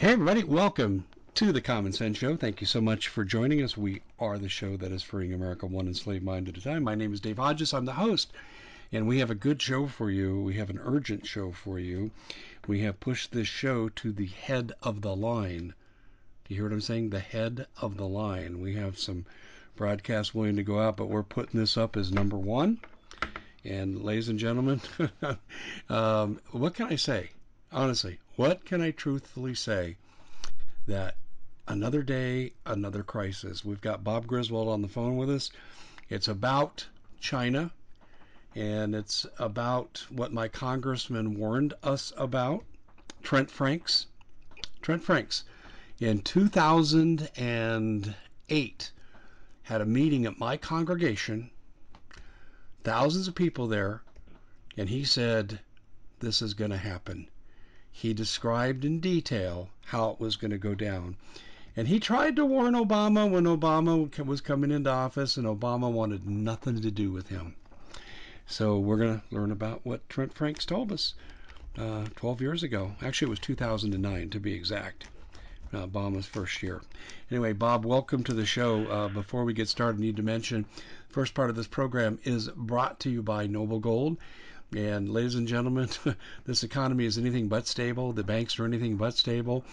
Hey, everybody, welcome to the Common Sense Show. Thank you so much for joining us. We are the show that is freeing America one enslaved mind at a time. My name is Dave Hodges. I'm the host, and we have a good show for you. We have an urgent show for you. We have pushed this show to the head of the line. Do you hear what I'm saying? The head of the line. We have some broadcasts willing to go out, but we're putting this up as number one. And, ladies and gentlemen, um, what can I say? Honestly, what can I truthfully say that another day, another crisis? We've got Bob Griswold on the phone with us. It's about China, and it's about what my congressman warned us about, Trent Franks. Trent Franks, in 2008, had a meeting at my congregation, thousands of people there, and he said, This is going to happen he described in detail how it was going to go down. And he tried to warn Obama when Obama was coming into office, and Obama wanted nothing to do with him. So we're going to learn about what Trent Franks told us uh, 12 years ago. Actually, it was 2009 to be exact. Uh, Obama's first year. Anyway, Bob, welcome to the show. Uh, before we get started, I need to mention first part of this program is brought to you by Noble Gold. And ladies and gentlemen, this economy is anything but stable. The banks are anything but stable.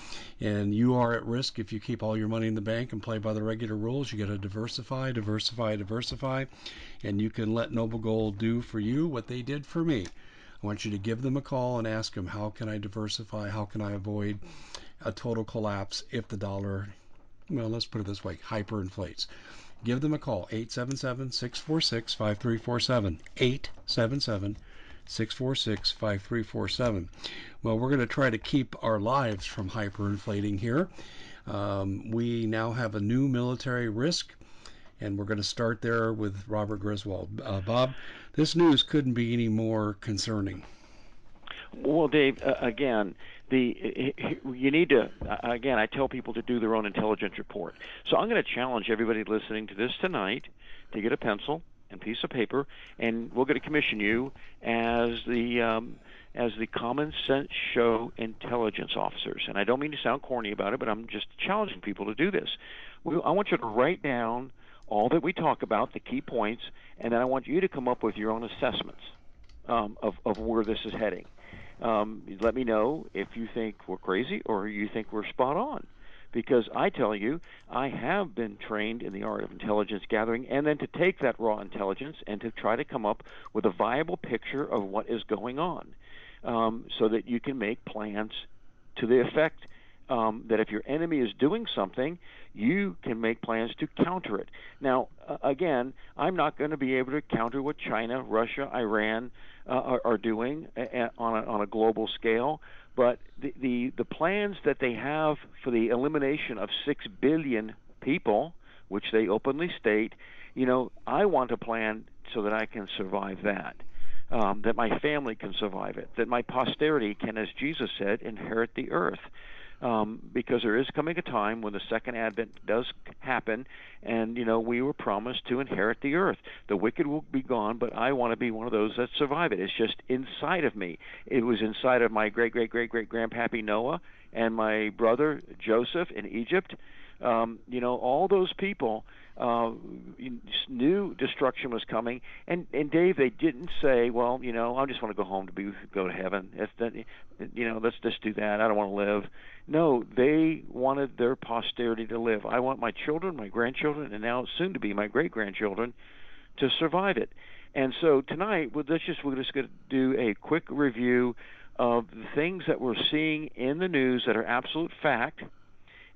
And you are at risk if you keep all your money in the bank and play by the regular rules. You got to diversify, diversify, diversify. And you can let Noble Gold do for you what they did for me. I want you to give them a call and ask them, how can I diversify? How can I avoid a total collapse if the dollar, well, let's put it this way, hyperinflates? Give them a call, 877 646 5347. 877 646 5347. Well, we're going to try to keep our lives from hyperinflating here. Um, we now have a new military risk, and we're going to start there with Robert Griswold. Uh, Bob, this news couldn't be any more concerning. Well, Dave, uh, again, the you need to again. I tell people to do their own intelligence report. So I'm going to challenge everybody listening to this tonight to get a pencil and piece of paper, and we're going to commission you as the um, as the Common Sense Show intelligence officers. And I don't mean to sound corny about it, but I'm just challenging people to do this. I want you to write down all that we talk about, the key points, and then I want you to come up with your own assessments um, of, of where this is heading. Um, let me know if you think we're crazy or you think we're spot on because I tell you, I have been trained in the art of intelligence gathering and then to take that raw intelligence and to try to come up with a viable picture of what is going on um, so that you can make plans to the effect um, that if your enemy is doing something, you can make plans to counter it. Now, uh, again, I'm not going to be able to counter what China, Russia, Iran uh, are, are, doing a, a, on, a, on a global scale, but the, the, the plans that they have for the elimination of 6 billion people, which they openly state, you know, I want a plan so that I can survive that. Um, that my family can survive it, that my posterity can, as Jesus said, inherit the earth um, because there is coming a time when the second advent does happen, and you know we were promised to inherit the earth. The wicked will be gone, but I want to be one of those that survive it. It's just inside of me. It was inside of my great great great great grandpappy Noah and my brother Joseph in Egypt. Um, you know, all those people uh, knew destruction was coming. And and Dave, they didn't say, well, you know, I just want to go home to be go to heaven. If that, you know, let's just do that. I don't want to live. No, they wanted their posterity to live. I want my children, my grandchildren, and now soon to be my great grandchildren to survive it. And so tonight, well, let's just we're just going to do a quick review of the things that we're seeing in the news that are absolute fact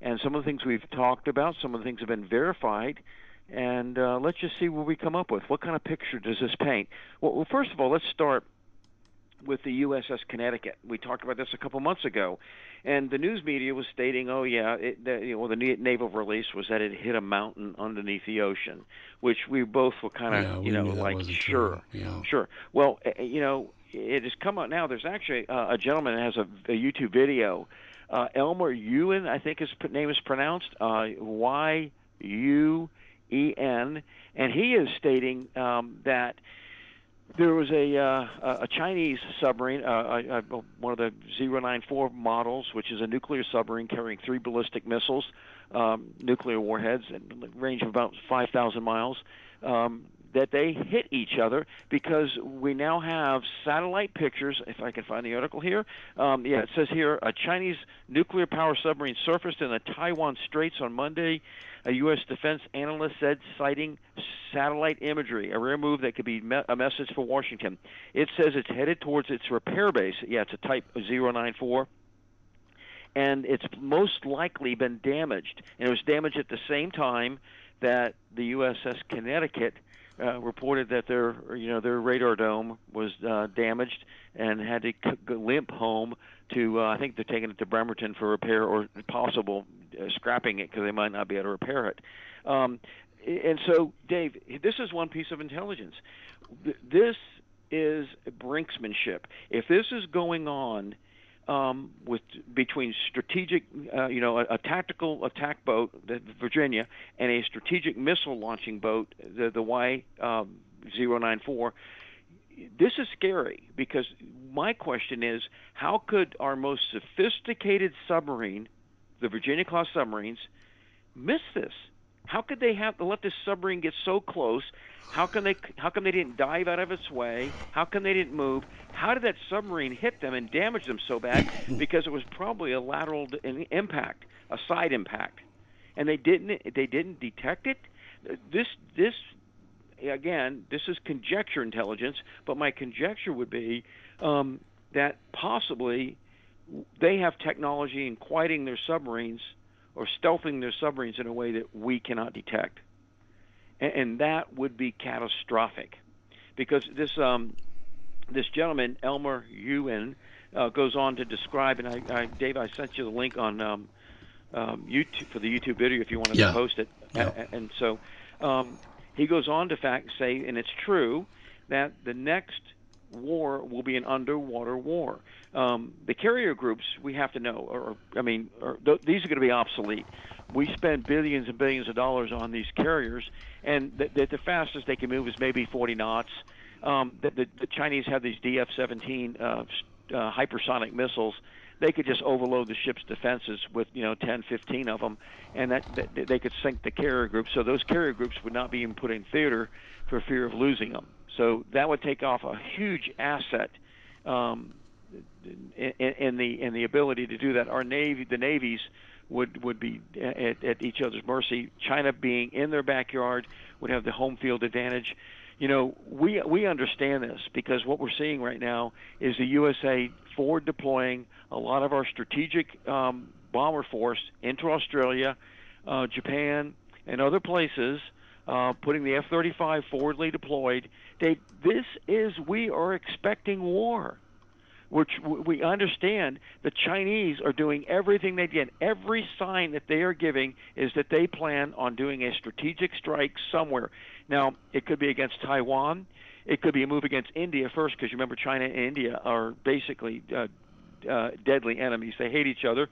and some of the things we've talked about, some of the things have been verified, and uh, let's just see what we come up with. What kind of picture does this paint? Well, well, first of all, let's start with the USS Connecticut. We talked about this a couple months ago, and the news media was stating, "Oh yeah, it, the, you know, the naval release was that it hit a mountain underneath the ocean," which we both were kind of, yeah, you know, like sure, yeah. sure. Well, eh, eh, you know, it has come out now. There's actually uh, a gentleman that has a, a YouTube video uh, Elmer Yuen, I think his name is pronounced uh, Y U E N, and he is stating um, that there was a uh, a Chinese submarine, uh, one of the 094 models, which is a nuclear submarine carrying three ballistic missiles, um, nuclear warheads, and range of about 5,000 miles. Um, that they hit each other because we now have satellite pictures. If I can find the article here, um, yeah, it says here a Chinese nuclear power submarine surfaced in the Taiwan Straits on Monday a U.S. defense analyst said, citing satellite imagery, a rare move that could be a message for Washington. It says it's headed towards its repair base. Yeah, it's a Type 094 and it's most likely been damaged. And it was damaged at the same time that the USS Connecticut uh, reported that their you know their radar dome was uh, damaged and had to c- limp home to uh, I think they're taking it to Bremerton for repair or possible uh, scrapping it because they might not be able to repair it. Um, and so, Dave, this is one piece of intelligence. This is brinksmanship. If this is going on um, with between strategic, uh, you know, a, a, tactical attack boat, the Virginia, and a strategic missile launching boat, the the Y um, 094, this is scary because my question is how could our most sophisticated submarine, the Virginia class submarines, miss this? How could they have to let this submarine get so close? How can they? How come they didn't dive out of its way? How come they didn't move? How did that submarine hit them and damage them so bad? Because it was probably a lateral impact, a side impact, and they didn't. They didn't detect it. This this again, this is conjecture intelligence, but my conjecture would be um, that possibly they have technology in quieting their submarines or stealthing their submarines in a way that we cannot detect, and, and that would be catastrophic, because this um, this gentleman Elmer Yuen uh, goes on to describe, and I, I, Dave, I sent you the link on um, um, YouTube for the YouTube video if you wanted yeah. to post it, yeah. and, and so. Um, he goes on to fact say, and it's true, that the next war will be an underwater war. Um, the carrier groups we have to know, or I mean, or, th- these are going to be obsolete. We spend billions and billions of dollars on these carriers, and the, the, the fastest they can move is maybe 40 knots. Um, the, the, the Chinese have these DF-17 uh, uh, hypersonic missiles they could just overload the ship's defenses with you know 10, 15 of them, and that, that they could sink the carrier groups. So those carrier groups would not be even put in theater for fear of losing them. So that would take off a huge asset um, in, in the in the ability to do that. Our navy, the navies, would would be at, at each other's mercy. China being in their backyard would have the home field advantage you know, we we understand this because what we're seeing right now is the USA forward deploying a lot of our strategic um, bomber force into Australia, uh, Japan, and other places, uh, putting the F-35 forwardly deployed. They, this is we are expecting war which we understand the Chinese are doing everything they can. Every sign that they are giving is that they plan on doing a strategic strike somewhere. Now, it could be against Taiwan. It could be a move against India first, because you remember China and India are basically uh, uh, deadly enemies. They hate each other.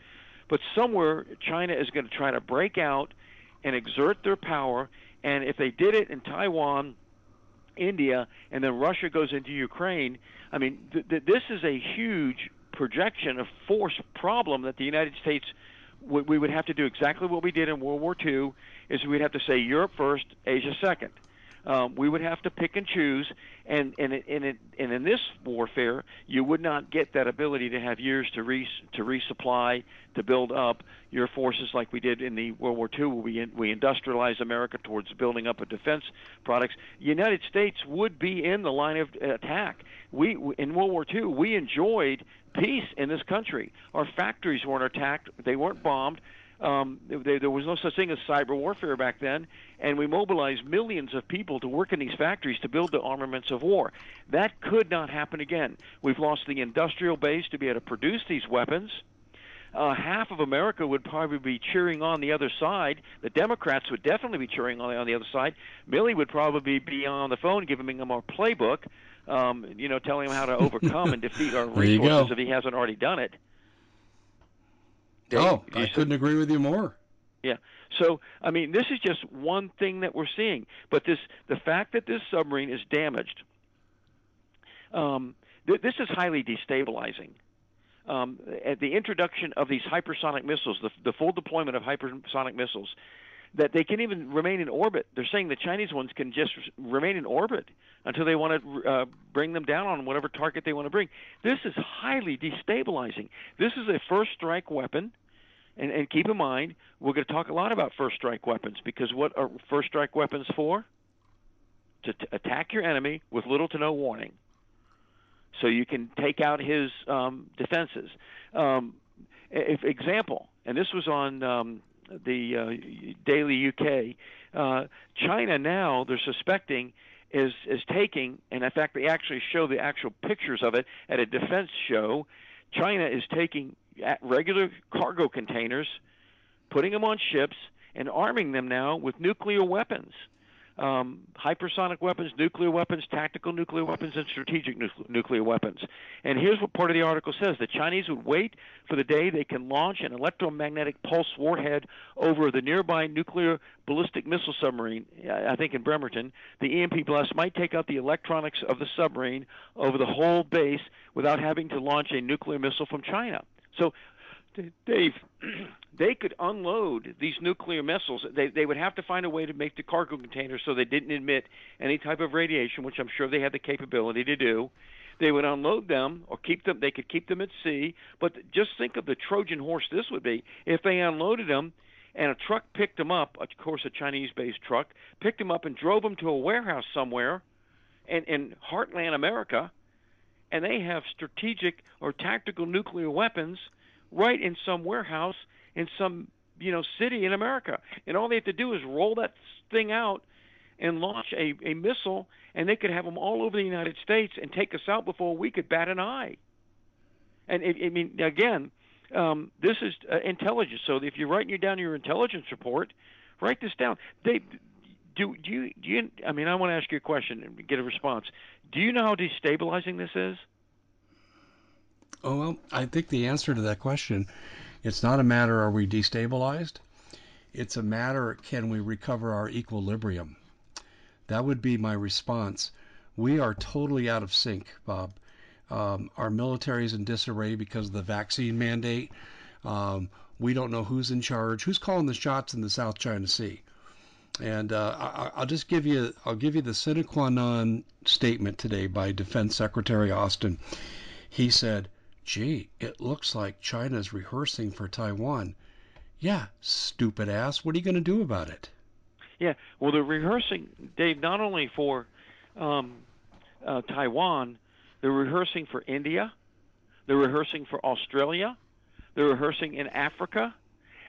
But somewhere, China is going to try to break out and exert their power. And if they did it in Taiwan, India, and then Russia goes into Ukraine, I mean, th- th- this is a huge projection of force problem that the United States w- we would have to do exactly what we did in World War II is we'd have to say Europe first, Asia second. Um, we would have to pick and choose, and and it, and, it, and in this warfare, you would not get that ability to have years to re to resupply, to build up your forces like we did in the World War II, where we we industrialized America towards building up a defense products. United States would be in the line of attack. We in World War II, we enjoyed peace in this country. Our factories weren't attacked; they weren't bombed um, they, there was no such thing as cyber warfare back then, and we mobilized millions of people to work in these factories to build the armaments of war. That could not happen again. We've lost the industrial base to be able to produce these weapons. Uh, half of America would probably be cheering on the other side. The Democrats would definitely be cheering on the, on the other side. Milley would probably be on the phone giving him our playbook, um, you know, telling him how to overcome and defeat our resources if he hasn't already done it. Dave, oh, I couldn't agree with you more. Yeah. So, I mean, this is just one thing that we're seeing. But this, the fact that this submarine is damaged, Um, th- this is highly destabilizing. Um, at the introduction of these hypersonic missiles, the, the full deployment of hypersonic missiles, that they can even remain in orbit. They're saying the Chinese ones can just remain in orbit until they want to uh, bring them down on whatever target they want to bring. This is highly destabilizing. This is a first strike weapon. And, and keep in mind, we're going to talk a lot about first strike weapons because what are first strike weapons for? To t- attack your enemy with little to no warning. So you can take out his um, defenses. Um, if example, and this was on um, the uh, Daily UK. Uh, China now they're suspecting is is taking, and in fact they actually show the actual pictures of it at a defense show. China is taking regular cargo containers, putting them on ships, and arming them now with nuclear weapons um, hypersonic weapons, nuclear weapons, tactical nuclear weapons, and strategic nu- nuclear weapons. And here's what part of the article says the Chinese would wait for the day they can launch an electromagnetic pulse warhead over the nearby nuclear ballistic missile submarine, I think in Bremerton. The EMP blast might take out the electronics of the submarine over the whole base without having to launch a nuclear missile from China. So Dave, they could unload these nuclear missiles. They they would have to find a way to make the cargo containers so they didn't emit any type of radiation, which I'm sure they had the capability to do. They would unload them or keep them. They could keep them at sea. But just think of the Trojan horse this would be if they unloaded them and a truck picked them up. Of course, a Chinese-based truck picked them up and drove them to a warehouse somewhere, in, in heartland America, and they have strategic or tactical nuclear weapons right in some warehouse in some you know city in America, and all they have to do is roll that thing out and launch a, a missile, and they could have them all over the United States and take us out before we could bat an eye. And I mean, again, um, this is uh, intelligence. So if you're writing down your intelligence report, write this down. They do. Do you? Do you? I mean, I want to ask you a question and get a response. Do you know how destabilizing this is? Oh, well, I think the answer to that question, it's not a matter are we destabilized? It's a matter can we recover our equilibrium? That would be my response. We are totally out of sync, Bob. Um, our military is in disarray because of the vaccine mandate. Um, we don't know who's in charge, who's calling the shots in the South China Sea. And uh, I, will just give you I'll give you the sine qua non statement today by Defense Secretary Austin. He said, Gee, it looks like China's rehearsing for Taiwan. Yeah, stupid ass. What are you going to do about it? Yeah, well, they're rehearsing, Dave, not only for um, uh, Taiwan, they're rehearsing for India, they're rehearsing for Australia, they're rehearsing in Africa,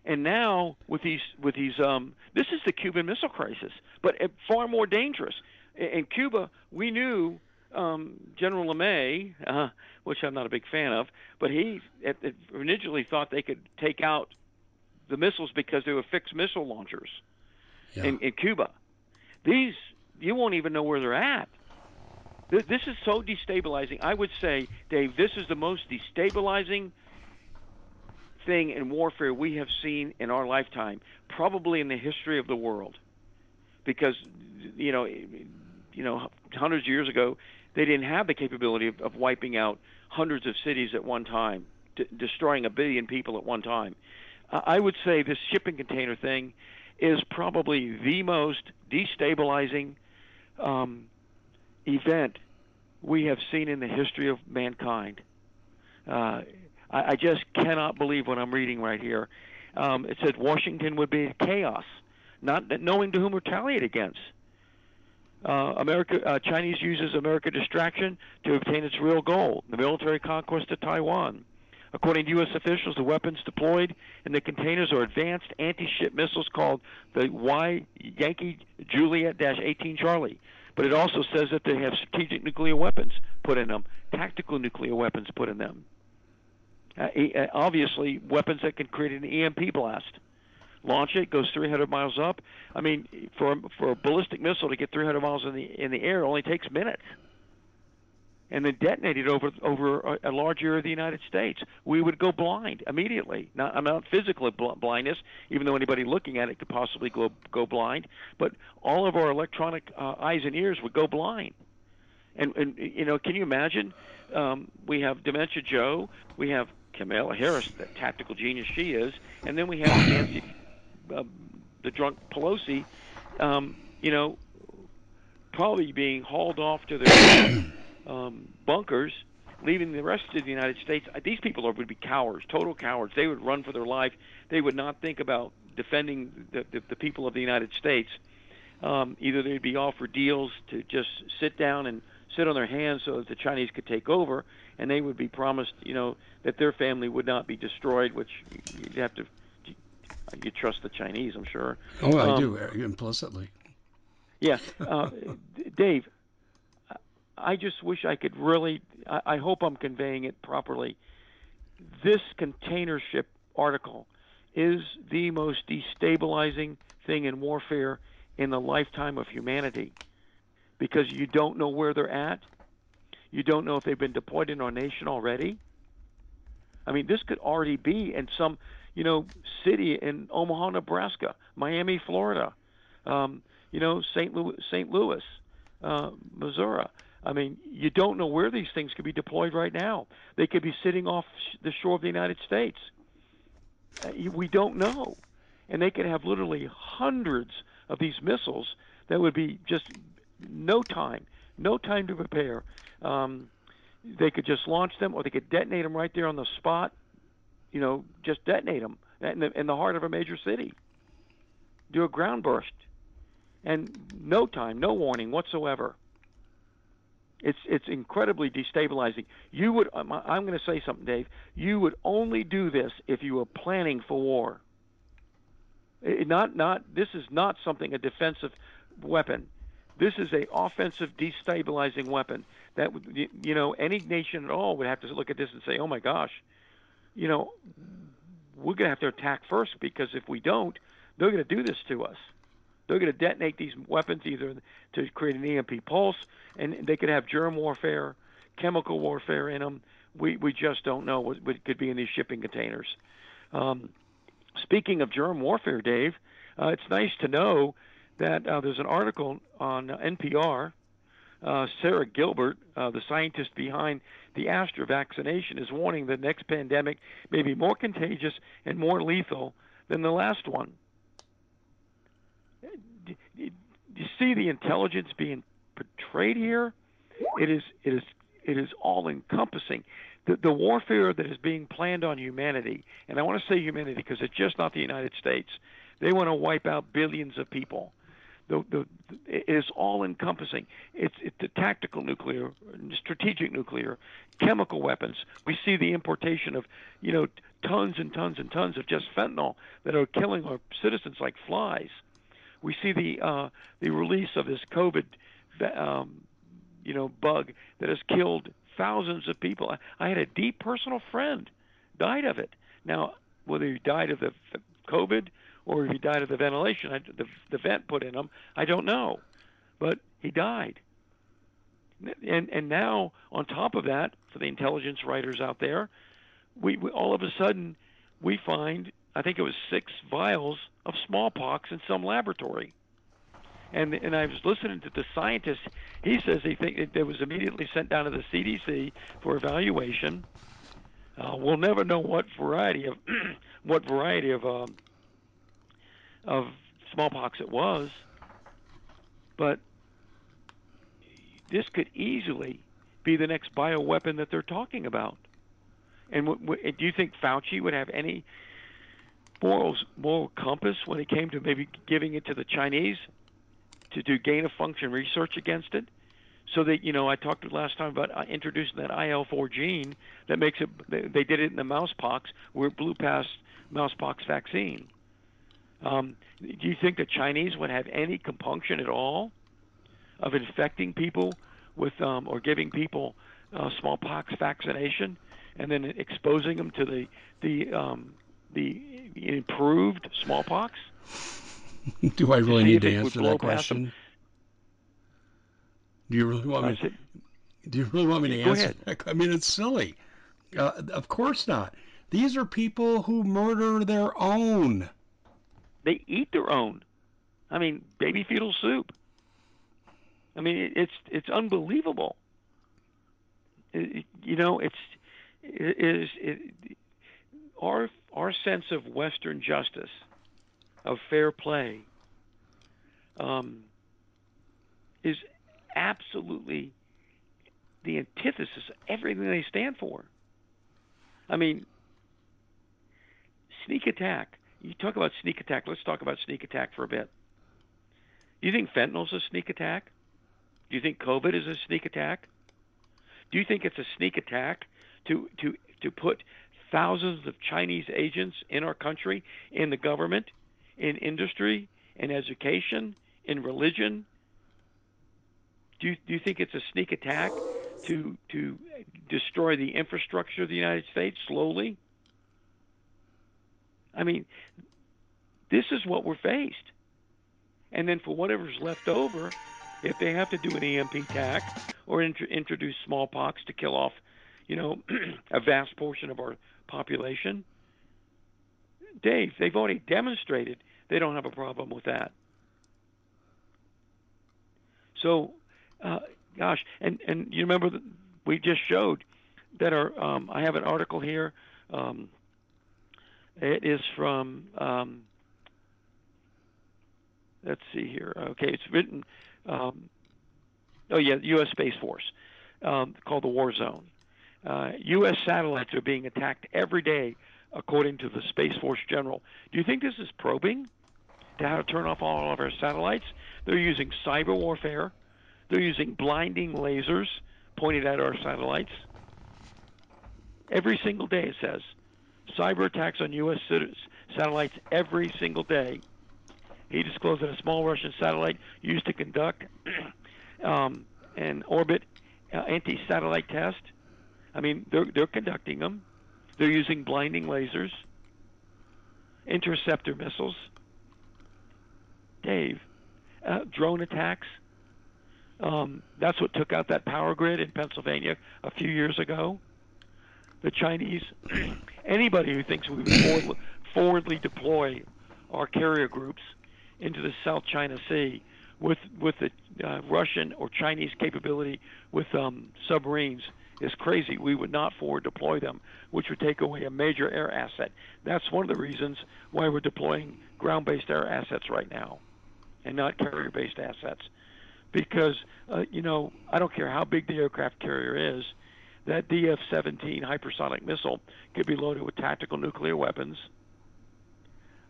and now with these with these um, this is the Cuban Missile Crisis, but far more dangerous. In Cuba, we knew um, General LeMay, uh, which I'm not a big fan of, but he originally thought they could take out the missiles because they were fixed missile launchers yeah. in, in Cuba. These you won't even know where they're at. This is so destabilizing. I would say, Dave, this is the most destabilizing thing in warfare we have seen in our lifetime, probably in the history of the world. Because you know, you know, hundreds of years ago, they didn't have the capability of, of wiping out hundreds of cities at one time, d- destroying a billion people at one time. Uh, I would say this shipping container thing is probably the most destabilizing um, event we have seen in the history of mankind. Uh, I, I just cannot believe what I'm reading right here. Um, it said Washington would be chaos, not knowing to whom retaliate against. Uh, America, uh, Chinese uses America distraction to obtain its real goal, the military conquest of Taiwan. According to U.S. officials, the weapons deployed in the containers are advanced anti-ship missiles called the Y Yankee Juliet-18 Charlie. But it also says that they have strategic nuclear weapons put in them, tactical nuclear weapons put in them. Uh, uh obviously, weapons that can create an EMP blast launch it, goes 300 miles up. I mean, for for a ballistic missile to get 300 miles in the in the air only takes minutes, and then detonate it over over a, a large area of the United States. We would go blind immediately. Not I'm not physical bl- blindness, even though anybody looking at it could possibly go go blind, but all of our electronic uh, eyes and ears would go blind. And and you know, can you imagine? Um, we have Dementia Joe, we have Kamala Harris, the tactical genius she is, and then we have Nancy, uh, the drunk Pelosi. Um, you know, probably being hauled off to their um, bunkers, leaving the rest of the United States. Uh, these people are, would be cowards, total cowards. They would run for their life. They would not think about defending the, the, the people of the United States. Um, either they'd be offered deals to just sit down and sit on their hands so that the Chinese could take over, and they would be promised, you know, that their family would not be destroyed. Which you'd have to, you trust the Chinese, I'm sure. Oh, I um, do uh, implicitly. Yeah, uh, Dave. I just wish I could really. I, I hope I'm conveying it properly. This container ship article is the most destabilizing thing in warfare in the lifetime of humanity because you don't know where they're at. You don't know if they've been deployed in our nation already. I mean, this could already be in some, you know, city in Omaha, Nebraska, Miami, Florida, um, you know, St. Louis, St. Louis, uh, Missouri. I mean, you don't know where these things could be deployed right now. They could be sitting off the shore of the United States. Uh, we don't know. And they could have literally hundreds of these missiles that would be just no time, no time to prepare. Um, they could just launch them, or they could detonate them right there on the spot. You know, just detonate them in the, in the heart of a major city. Do a ground burst, and no time, no warning whatsoever. It's it's incredibly destabilizing. You would I'm, I'm going to say something, Dave. You would only do this if you were planning for war. It, not not this is not something a defensive weapon. This is a offensive destabilizing weapon that would, you know any nation at all would have to look at this and say, "Oh my gosh, you know, we're going to have to attack first because if we don't, they're going to do this to us." They're going to detonate these weapons either to create an EMP pulse, and they could have germ warfare, chemical warfare in them. We we just don't know what, what could be in these shipping containers. Um, speaking of germ warfare, Dave, uh, it's nice to know that uh, there's an article on NPR. Uh, Sarah Gilbert, uh, the scientist behind the Astra vaccination, is warning the next pandemic may be more contagious and more lethal than the last one do you see the intelligence being portrayed here? It is it is it is all encompassing. The, the warfare that is being planned on humanity, and I want to say humanity because it's just not the United States. They want to wipe out billions of people. The, the, it is all encompassing. It's, it's the tactical nuclear, strategic nuclear, chemical weapons. We see the importation of, you know, tons and tons and tons of just fentanyl that are killing our citizens like flies we see the uh, the release of this COVID, um, you know, bug that has killed thousands of people. I, I had a deep personal friend died of it. Now, whether he died of the COVID or if he died of the ventilation, I, the the vent put in him, I don't know, but he died. And and now on top of that, for the intelligence writers out there, we, we all of a sudden we find I think it was six vials of smallpox in some laboratory. And and I was listening to the scientist. He says he think it, it was immediately sent down to the CDC for evaluation. Uh, we'll never know what variety of what variety of um, of smallpox it was, but this could easily be the next bioweapon that they're talking about. And w- w- do you think Fauci would have any moral moral compass when it came to maybe giving it to the Chinese to do gain of function research against it. So that you know, I talked last time about uh, introducing that IL4 gene that makes it. They did it in the mousepox where it blew past mousepox vaccine. Um, do you think the Chinese would have any compunction at all of infecting people with um, or giving people uh, smallpox vaccination and then exposing them to the the um, the improved smallpox? Do I really need to answer that question? Do you really want me? To, do you really want me to Go answer? Ahead. I mean, it's silly. Uh, of course not. These are people who murder their own. They eat their own. I mean, baby fetal soup. I mean, it's it's unbelievable. you know, it's it is it, our our sense of Western justice, of fair play, um, is absolutely the antithesis of everything they stand for. I mean, sneak attack. You talk about sneak attack. Let's talk about sneak attack for a bit. Do you think fentanyl's a sneak attack? Do you think COVID is a sneak attack? Do you think it's a sneak attack to to to put thousands of Chinese agents in our country, in the government, in industry, in education, in religion? Do you, do you think it's a sneak attack to to destroy the infrastructure of the United States slowly? I mean, this is what we're faced. And then for whatever's left over, if they have to do an EMP attack or int- introduce smallpox to kill off, you know, a vast portion of our population, Dave, they've already demonstrated they don't have a problem with that. So, uh, gosh, and and you remember we just showed that our um, I have an article here. Um, it is from um, let's see here. Okay, it's written. Um, oh yeah, U.S. Space Force um, called the War Zone. Uh, U.S. satellites are being attacked every day, according to the Space Force General. Do you think this is probing to how to turn off all of our satellites? They're using cyber warfare. They're using blinding lasers pointed at our satellites. Every single day, it says. Cyber attacks on U.S. satellites every single day. He disclosed that a small Russian satellite used to conduct um, an orbit uh, anti-satellite test. I mean, they're they're conducting them. They're using blinding lasers, interceptor missiles. Dave, uh, drone attacks. Um, that's what took out that power grid in Pennsylvania a few years ago. The Chinese, anybody who thinks we would forward, forwardly deploy our carrier groups into the South China Sea with with the uh, Russian or Chinese capability with um, submarines is crazy. We would not forward deploy them, which would take away a major air asset. That's one of the reasons why we're deploying ground-based air assets right now, and not carrier-based assets, because uh, you know I don't care how big the aircraft carrier is, that DF-17 hypersonic missile could be loaded with tactical nuclear weapons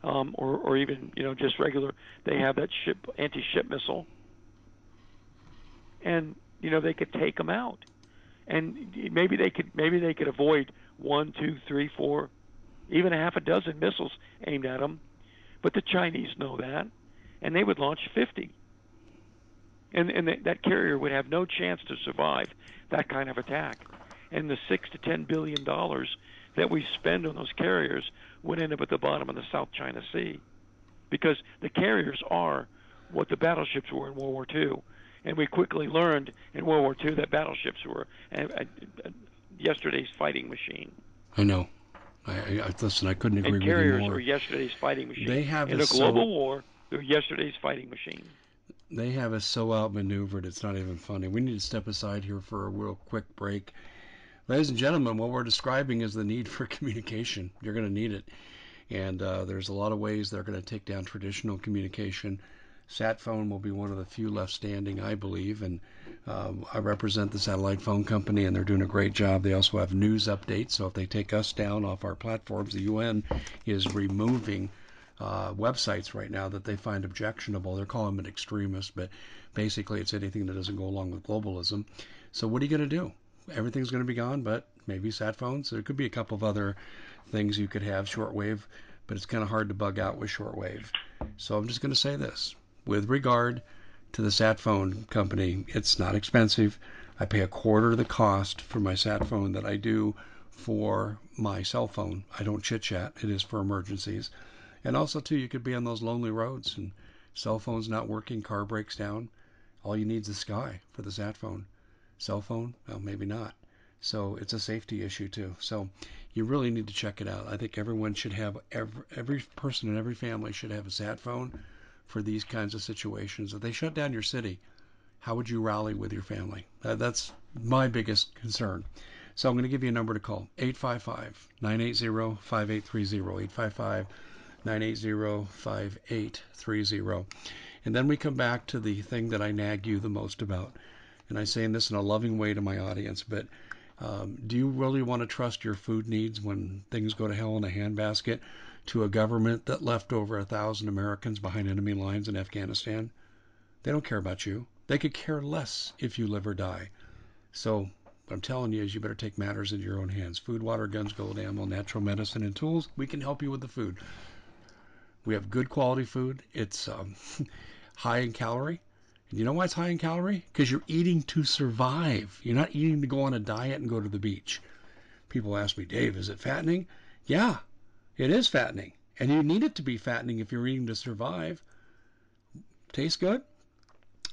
um, or, or even you know just regular. They have that ship anti-ship missile, and you know they could take them out, and maybe they could maybe they could avoid one, two, three, four, even a half a dozen missiles aimed at them, but the Chinese know that, and they would launch 50. And, and that carrier would have no chance to survive that kind of attack. And the six to ten billion dollars that we spend on those carriers would end up at the bottom of the South China Sea, because the carriers are what the battleships were in World War II, and we quickly learned in World War II that battleships were a, a, a, yesterday's fighting machine. I know. I, I, listen. I couldn't agree and carriers with you more. are yesterday's fighting machine. They have in a so, global war. They're yesterday's fighting machine. They have us so outmaneuvered. It's not even funny. We need to step aside here for a real quick break. Ladies and gentlemen, what we're describing is the need for communication. You're going to need it. And uh, there's a lot of ways they're going to take down traditional communication. Sat phone will be one of the few left standing, I believe. And um, I represent the satellite phone company, and they're doing a great job. They also have news updates. So if they take us down off our platforms, the UN is removing uh, websites right now that they find objectionable. They're calling them extremist, but basically it's anything that doesn't go along with globalism. So what are you going to do? Everything's going to be gone, but maybe sat phones. There could be a couple of other things you could have shortwave, but it's kind of hard to bug out with shortwave. So I'm just going to say this with regard to the sat phone company, it's not expensive. I pay a quarter of the cost for my sat phone that I do for my cell phone. I don't chit chat. It is for emergencies. And also too, you could be on those lonely roads and cell phone's not working, car breaks down. All you need is the sky for the sat phone cell phone? Well, maybe not. So it's a safety issue too. So you really need to check it out. I think everyone should have every every person in every family should have a sat phone for these kinds of situations. If they shut down your city, how would you rally with your family? Uh, that's my biggest concern. So I'm going to give you a number to call 855 980 5830. 855 980 5830. And then we come back to the thing that I nag you the most about. And I say in this in a loving way to my audience, but um, do you really want to trust your food needs when things go to hell in a handbasket to a government that left over a thousand Americans behind enemy lines in Afghanistan? They don't care about you. They could care less if you live or die. So what I'm telling you is you better take matters into your own hands. Food, water, guns, gold, ammo, natural medicine, and tools. We can help you with the food. We have good quality food. It's um, high in calorie. You know why it's high in calorie? Because you're eating to survive. You're not eating to go on a diet and go to the beach. People ask me, Dave, is it fattening? Yeah, it is fattening. And you need it to be fattening if you're eating to survive. Tastes good?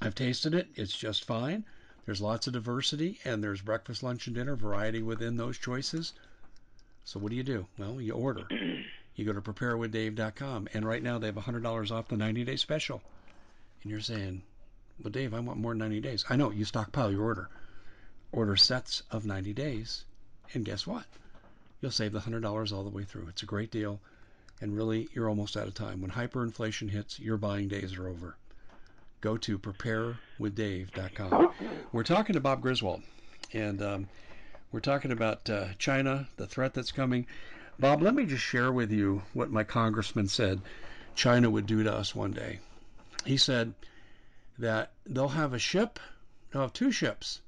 I've tasted it. It's just fine. There's lots of diversity, and there's breakfast, lunch, and dinner variety within those choices. So what do you do? Well, you order. You go to preparewithdave.com, and right now they have $100 off the 90-day special. And you're saying, well, Dave, I want more than 90 days. I know, you stockpile your order. Order sets of 90 days, and guess what? You'll save the $100 all the way through. It's a great deal, and really, you're almost out of time. When hyperinflation hits, your buying days are over. Go to preparewithdave.com. We're talking to Bob Griswold, and um, we're talking about uh, China, the threat that's coming. Bob, let me just share with you what my congressman said China would do to us one day. He said that they'll have a ship, they'll have two ships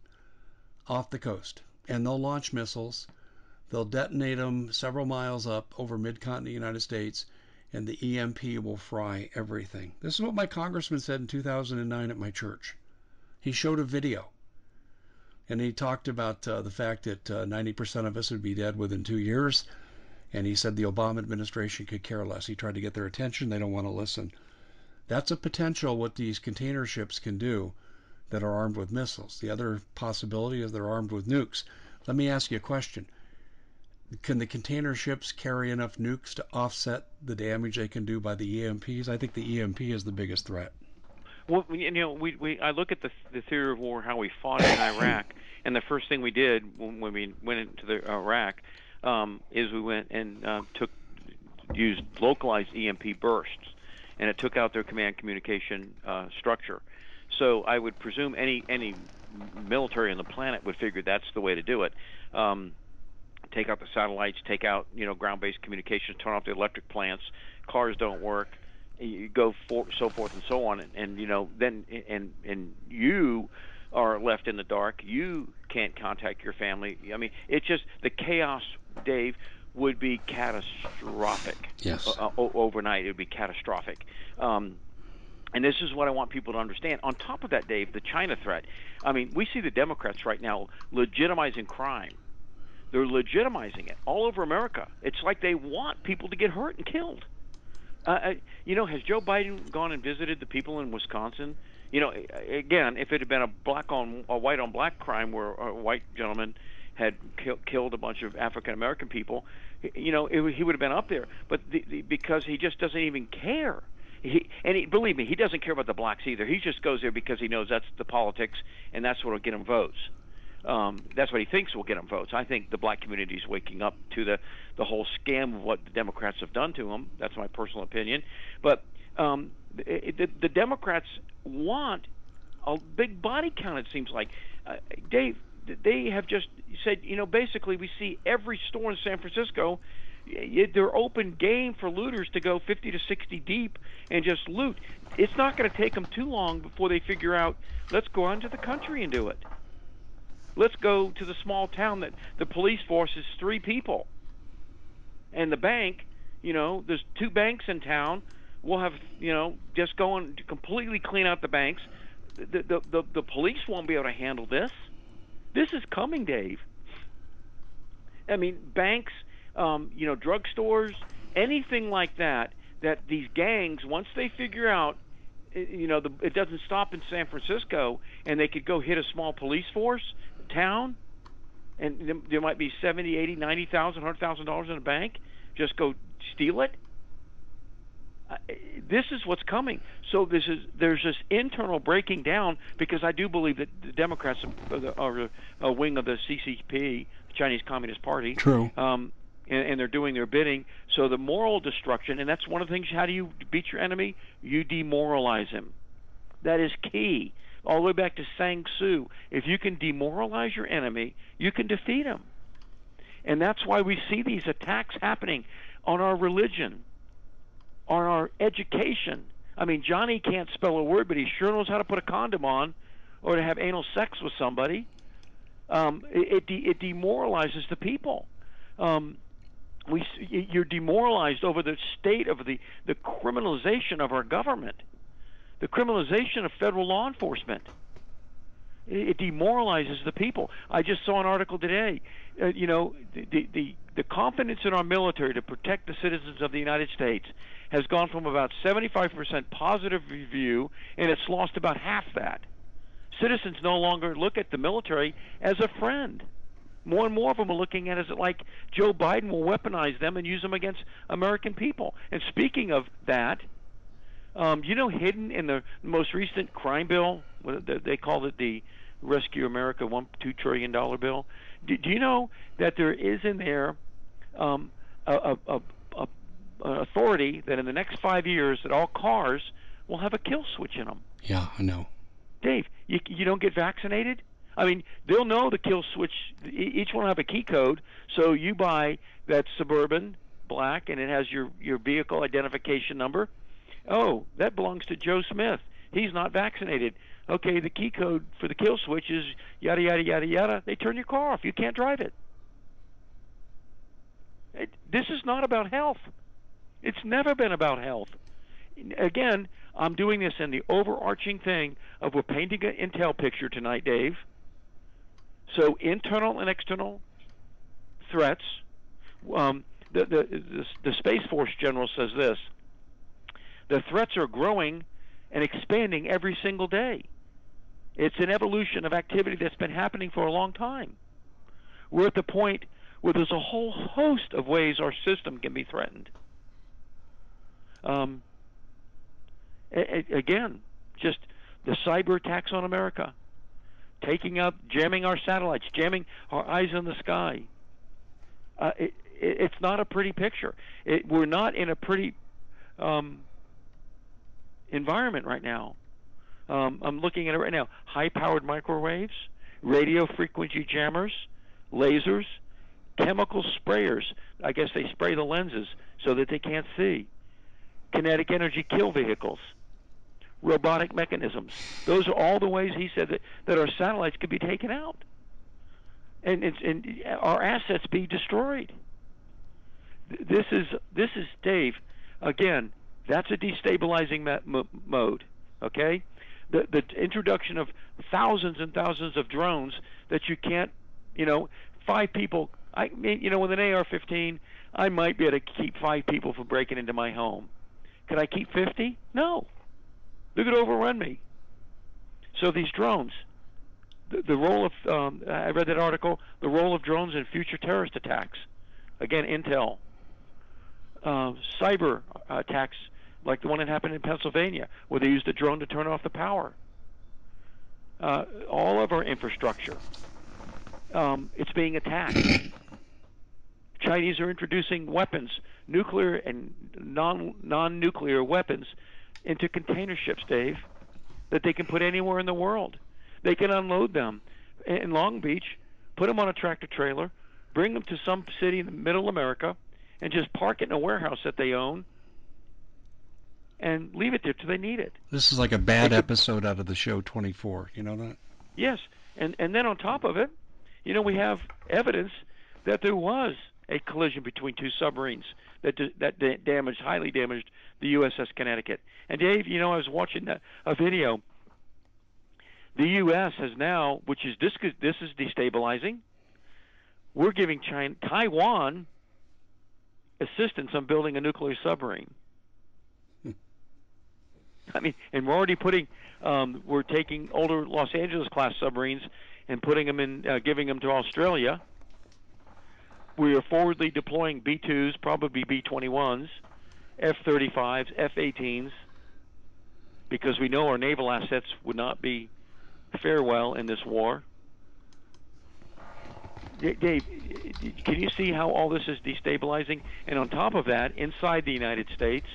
off the coast, and they'll launch missiles. They'll detonate them several miles up over mid-continent United States, and the EMP will fry everything. This is what my congressman said in 2009 at my church. He showed a video, and he talked about uh, the fact that uh, 90% of us would be dead within two years and he said the Obama administration could care less. He tried to get their attention. They don't want to listen. That's a potential what these container ships can do that are armed with missiles. The other possibility is they're armed with nukes. Let me ask you a question. Can the container ships carry enough nukes to offset the damage they can do by the EMPs? I think the EMP is the biggest threat. Well, you know, we, we I look at the the theory of war, how we fought in Iraq, and the first thing we did when, when we went into the Iraq um, is we went and uh, took used localized EMP bursts, and it took out their command communication uh, structure. So I would presume any any military on the planet would figure that's the way to do it. Um, take out the satellites, take out you know ground-based communications, turn off the electric plants. Cars don't work. You go for so forth and so on, and, and you know then and and you are left in the dark. You can't contact your family. I mean, it's just the chaos Dave, would be catastrophic. Yes. Uh, overnight, it would be catastrophic. Um, and this is what I want people to understand. On top of that, Dave, the China threat. I mean, we see the Democrats right now legitimizing crime. They're legitimizing it all over America. It's like they want people to get hurt and killed. Uh, uh you know, has Joe Biden gone and visited the people in Wisconsin? You know, again, if it had been a black on a white on black crime where a white gentleman had kill, killed a bunch of African American people, you know, it, he would have been up there. But the, the, because he just doesn't even care. He, and he, believe me, he doesn't care about the blacks either. He just goes there because he knows that's the politics and that's what will get him votes. Um, that's what he thinks will get him votes. I think the black community is waking up to the the whole scam of what the Democrats have done to him. That's my personal opinion. But um, the, the, the Democrats want a big body count. It seems like, uh, Dave they have just said, you know, basically we see every store in San Francisco, they're open game for looters to go 50 to 60 deep and just loot. It's not going to take them too long before they figure out, let's go into the country and do it. Let's go to the small town that the police force is three people. And the bank, you know, there's two banks in town. We'll have, you know, just go and completely clean out the banks. The, the, the, the police won't be able to handle this this is coming, Dave. I mean, banks, um, you know, drugstores, anything like that. That these gangs, once they figure out, eh, you know, the, it doesn't stop in San Francisco, and they could go hit a small police force town, and there might be seventy, eighty, ninety thousand, hundred thousand dollars in a bank. Just go steal it. This is what's coming. So this is there's this internal breaking down because I do believe that the Democrats are a wing of the CCP, the Chinese Communist Party. True. Um, and, and they're doing their bidding. So the moral destruction, and that's one of the things. How do you beat your enemy? You demoralize him. That is key. All the way back to Sun Tzu. If you can demoralize your enemy, you can defeat him. And that's why we see these attacks happening on our religion, on our education. I mean, Johnny can't spell a word, but he sure knows how to put a condom on or to have anal sex with somebody. Um, it, it, de- it demoralizes the people. Um, we you're demoralized over the state of the the criminalization of our government, the criminalization of federal law enforcement. It, demoralizes the people. I just saw an article today. Uh, you know, the, the the confidence in our military to protect the citizens of the United States has gone from about 75% positive review, and it's lost about half that. Citizens no longer look at the military as a friend more and more of them are looking at it as like Joe Biden will weaponize them and use them against American people. And speaking of that, um, you know, hidden in the most recent crime bill, they called it the Rescue America one two trillion dollar bill. Do you know that there is in there um, a, a, a, authority that in the next five years that all cars will have a kill switch in them? Yeah, I know. Dave, you you don't get vaccinated, I mean, they'll know the kill switch. Each one will have a key code. So you buy that suburban black, and it has your your vehicle identification number. Oh, that belongs to Joe Smith. He's not vaccinated. Okay, the key code for the kill switch is yada yada yada yada. They turn your car off. You can't drive it. It this is not about health. It's never been about health. Again, I'm doing this in the overarching thing of we're painting an intel picture tonight, Dave so internal and external threats. Um, the, the, the, the Space Force general says this: the threats are growing and expanding every single day. It's an evolution of activity that's been happening for a long time. We're at the point where there's a whole host of ways our system can be threatened. Um, a- a- again, just the cyber attacks on America, taking up, jamming our satellites, jamming our eyes in the sky. Uh, it, it, it's not a pretty picture. It, we're not in a pretty um, environment right now. Um, I'm looking at it right now. High-powered microwaves, radio frequency jammers, lasers, chemical sprayers. I guess they spray the lenses so that they can't see. Kinetic energy kill vehicles robotic mechanisms. Those are all the ways he said that, that our satellites could be taken out and, and, our assets be destroyed. This is this is Dave. Again, that's a destabilizing mode. Okay, the the introduction of thousands and thousands of drones that you can't, you know, five people. I mean, you know, with an AR-15, I might be able to keep five people from breaking into my home. Could I keep 50? No. They could overrun me. So these drones, the, the role of um, I read that article, the role of drones in future terrorist attacks. Again, intel. Uh, cyber attacks like the one that happened in Pennsylvania, where they used a drone to turn off the power. Uh, all of our infrastructure, um, it's being attacked. Chinese are introducing weapons, nuclear and non non-nuclear weapons into container ships, Dave, that they can put anywhere in the world. They can unload them in Long Beach, put them on a tractor trailer, bring them to some city in the middle America, and just park it in a warehouse that they own and leave it there till they need it. This is like a bad episode out of the show 24. You know that? Yes, and and then on top of it, you know we have evidence that there was a collision between two submarines that that damaged, highly damaged the USS Connecticut. And Dave, you know, I was watching a, video. The U.S. has now, which is this, this is destabilizing. We're giving China, Taiwan assistance on building a nuclear submarine. I mean, and we're already putting, um, we're taking older Los Angeles class submarines and putting them in, uh, giving them to Australia we are forwardly deploying B2s, probably B21s, F-35s, F-18s, because we know our naval assets would not be fare well in this war. Dave, can you see how all this is destabilizing? And on top of that, inside the United States,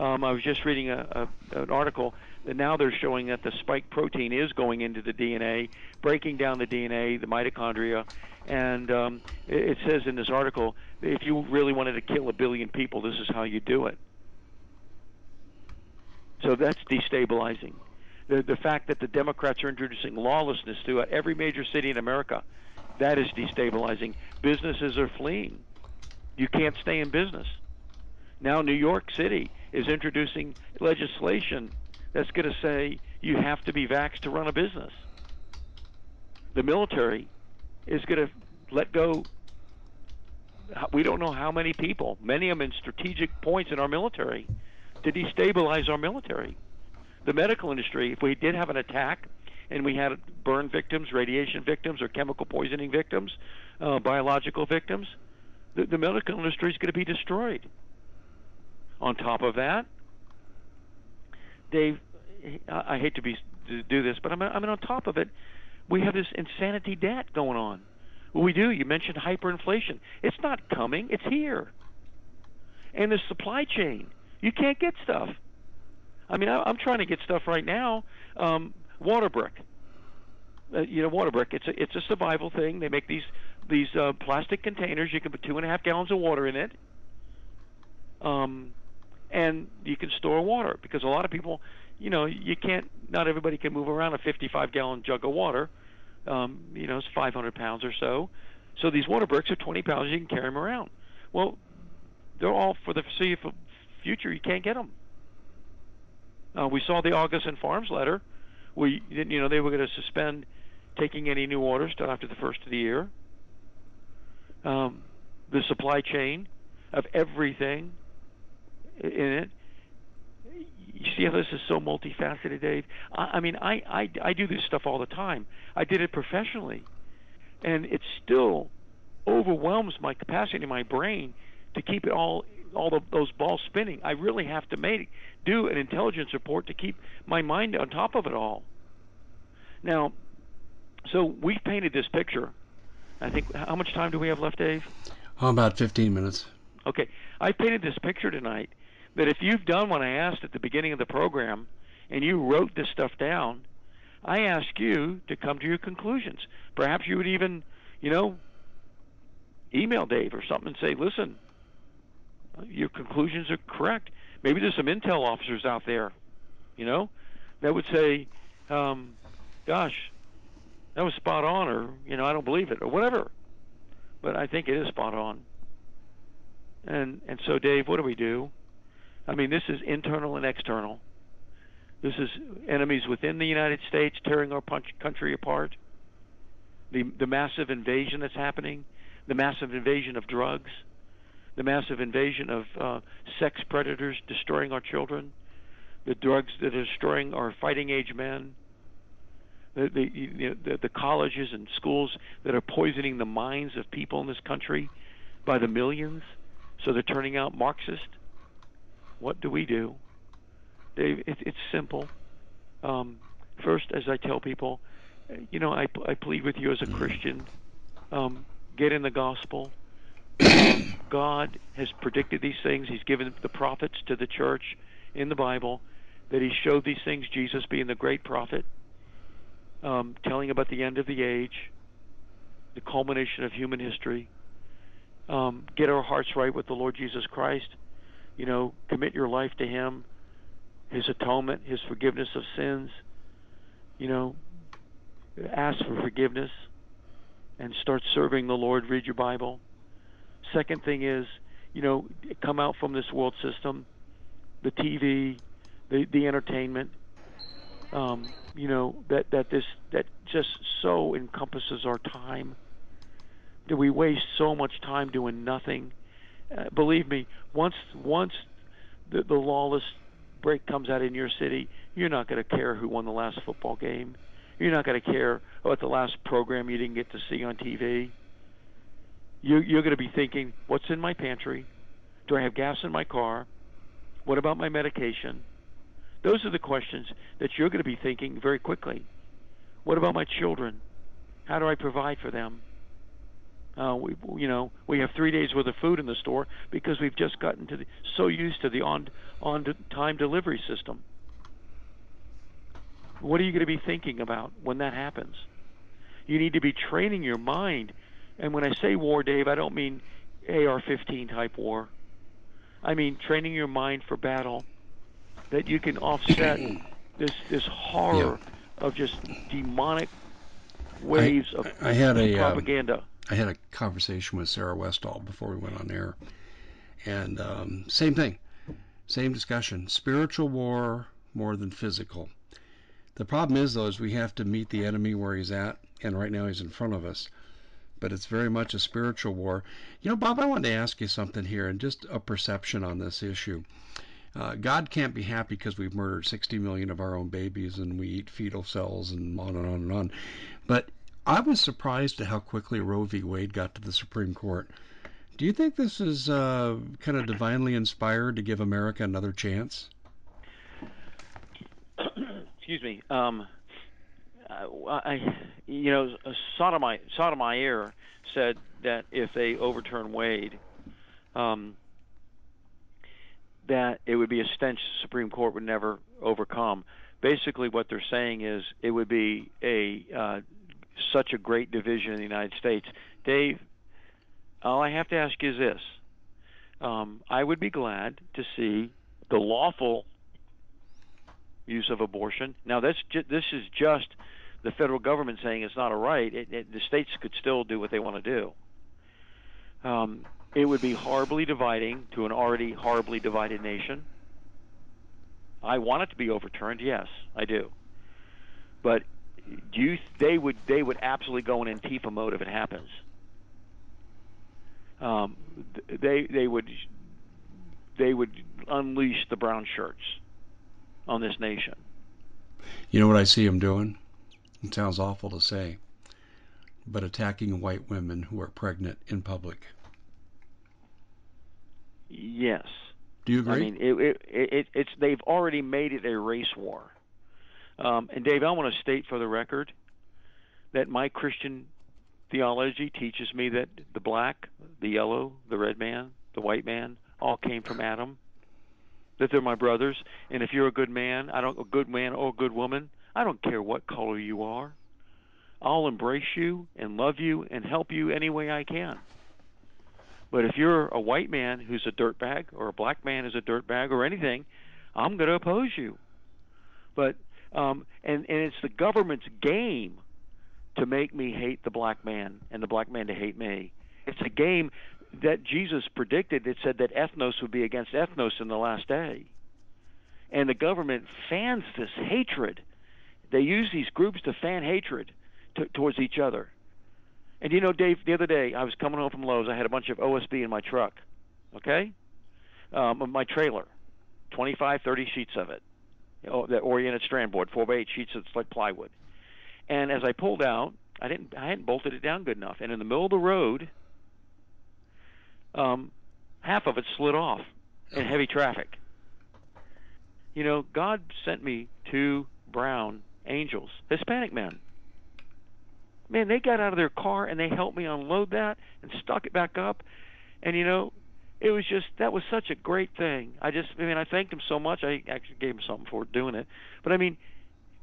um, I was just reading a, a, an article that now they're showing that the spike protein is going into the DNA, breaking down the DNA, the mitochondria, and um, it, it says in this article if you really wanted to kill a billion people, this is how you do it. So that's destabilizing. The, the fact that the Democrats are introducing lawlessness throughout every major city in America that is destabilizing. Businesses are fleeing. You can't stay in business. Now, New York City is introducing legislation that's going to say you have to be vaxxed to run a business. The military is going to let go. We don't know how many people, many of them in strategic points in our military, to destabilize our military. The medical industry, if we did have an attack and we had burn victims, radiation victims, or chemical poisoning victims, uh, biological victims, the, the medical industry is going to be destroyed. On top of that, Dave, I, hate to be to do this, but I mean, I mean, on top of it, we have this insanity debt going on. What we do, you mentioned hyperinflation. It's not coming; it's here. And the supply chain, you can't get stuff. I mean, I, I'm trying to get stuff right now. Um, Waterbrick. Uh, you know, Waterbrick. It's a it's a survival thing. They make these these uh, plastic containers. You can put two and a half gallons of water in it, um, and you can store water because a lot of people, you know, you can't. Not everybody can move around a 55 gallon jug of water. Um, you know, it's 500 pounds or so. So these water bricks are 20 pounds. You can carry them around. Well, they're all for the foreseeable future. You can't get them. Uh, we saw the Augason Farms letter we you know they were going to suspend taking any new orders till after the first of the year. Um, the supply chain of everything in it. You see how this is so multifaceted, Dave. I, I mean, I, I I do this stuff all the time. I did it professionally, and it still overwhelms my capacity in my brain to keep it all all the, those balls spinning. I really have to make do an intelligence report to keep my mind on top of it all. Now, so we've painted this picture. I think how much time do we have left, Dave? Oh, about 15 minutes. Okay, I painted this picture tonight that if you've done what I asked at the beginning of the program and you wrote this stuff down, I ask you to come to your conclusions. Perhaps you would even, you know, email Dave or something and say, listen, your conclusions are correct. Maybe there's some intel officers out there, you know, that would say, um, "Gosh, that was spot on," or you know, "I don't believe it," or whatever. But I think it is spot on. And and so, Dave, what do we do? I mean, this is internal and external. This is enemies within the United States tearing our country apart. The the massive invasion that's happening, the massive invasion of drugs the massive invasion of uh, sex predators destroying our children, the drugs that are destroying our fighting age men, the, the, you know, the, the colleges and schools that are poisoning the minds of people in this country by the millions, so they're turning out Marxist. What do we do? Dave, it, it's simple. Um, first, as I tell people, you know, I, I plead with you as a Christian, um, get in the gospel, God has predicted these things. He's given the prophets to the church in the Bible that He showed these things. Jesus being the great prophet, um, telling about the end of the age, the culmination of human history. Um, get our hearts right with the Lord Jesus Christ. You know, commit your life to Him, His atonement, His forgiveness of sins. You know, ask for forgiveness and start serving the Lord. Read your Bible Second thing is, you know, come out from this world system, the TV, the the entertainment. Um, you know that that this that just so encompasses our time. That we waste so much time doing nothing. Uh, believe me, once once the, the lawless break comes out in your city, you're not going to care who won the last football game. You're not going to care about the last program you didn't get to see on TV you, you're going to be thinking, what's in my pantry? Do I have gas in my car? What about my medication? Those are the questions that you're going to be thinking very quickly. What about my children? How do I provide for them? Uh, we, you know, we have three days worth of food in the store because we've just gotten to the, so used to the on on time delivery system. What are you going to be thinking about when that happens? You need to be training your mind. And when I say war, Dave, I don't mean AR-15 type war. I mean training your mind for battle that you can offset this this horror yeah. of just demonic waves I, of I had a, propaganda. Um, I had a conversation with Sarah Westall before we went on air, and um, same thing, same discussion. Spiritual war more than physical. The problem is, though, is we have to meet the enemy where he's at, and right now he's in front of us. But it's very much a spiritual war. You know, Bob, I wanted to ask you something here, and just a perception on this issue. Uh, God can't be happy because we've murdered 60 million of our own babies and we eat fetal cells and on and on and on. But I was surprised at how quickly Roe v. Wade got to the Supreme Court. Do you think this is uh, kind of divinely inspired to give America another chance? Excuse me. Um, I, you know, Sotomayor, Sotomayor said that if they overturn Wade, um, that it would be a stench the Supreme Court would never overcome. Basically, what they're saying is it would be a uh, such a great division in the United States. Dave, all I have to ask is this: um, I would be glad to see the lawful use of abortion. Now, that's ju- this is just the federal government saying it's not a right. It, it, the states could still do what they want to do. Um, it would be horribly dividing to an already horribly divided nation. I want it to be overturned. Yes, I do. But do you, they would they would absolutely go in Antifa mode if it happens. Um, they they would they would unleash the brown shirts on this nation. You know what I see them doing? It sounds awful to say, but attacking white women who are pregnant in public. Yes. Do you agree? I mean, it, it, it, it's they've already made it a race war. Um, and Dave, I want to state for the record that my Christian theology teaches me that the black, the yellow, the red man, the white man all came from Adam. That they're my brothers, and if you're a good man, I don't a good man or a good woman, I don't care what color you are. I'll embrace you and love you and help you any way I can. But if you're a white man who's a dirtbag or a black man who's a dirtbag or anything, I'm going to oppose you. But um, and and it's the government's game to make me hate the black man and the black man to hate me. It's a game that Jesus predicted that said that ethnos would be against ethnos in the last day. And the government fans this hatred. They use these groups to fan hatred to, towards each other. And you know, Dave, the other day I was coming home from Lowe's. I had a bunch of OSB in my truck, okay, um, my trailer, 25, 30 sheets of it, you know, that oriented strand board, four by eight sheets. It's like plywood. And as I pulled out, I didn't, I hadn't bolted it down good enough. And in the middle of the road, um, half of it slid off in heavy traffic. You know, God sent me two brown angels, Hispanic men man, they got out of their car and they helped me unload that and stuck it back up. And you know, it was just that was such a great thing. I just, I mean, I thanked them so much. I actually gave them something for doing it. But I mean,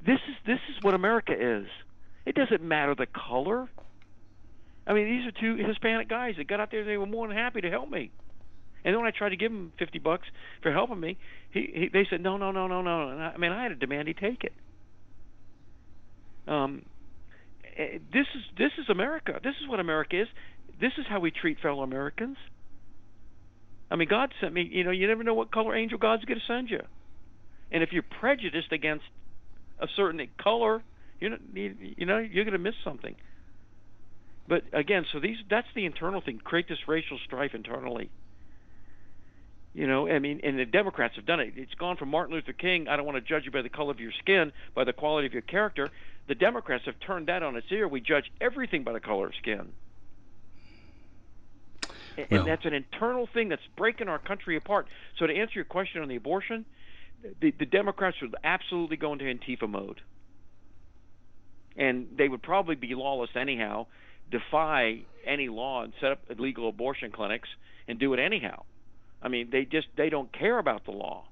this is this is what America is. It doesn't matter the color. I mean, these are two Hispanic guys that got out there. They were more than happy to help me. And then when I tried to give them fifty bucks for helping me, he, he they said no, no, no, no, no. And I, I mean, I had to demand he take it. Um, Eh, this is this is America. This is what America is. This is how we treat fellow Americans. I mean, God sent me. You know, you never know what color angel God's going to send you. And if you're prejudiced against a certain color, you know, you know, you're going to miss something. But again, so these that's the internal thing. Create this racial strife internally. You know, I mean, and the Democrats have done it. It's gone from Martin Luther King, I don't want to judge you by the color of your skin, by the quality of your character. The Democrats have turned that on its ear. We judge everything by the color of skin. And Well- that's an internal thing that's breaking our country apart. So to answer your question on the abortion, the, the Democrats would absolutely go into Antifa mode, and they would probably be lawless anyhow, defy any law and set up illegal abortion clinics and do it anyhow. I mean, they just they don't care about the law.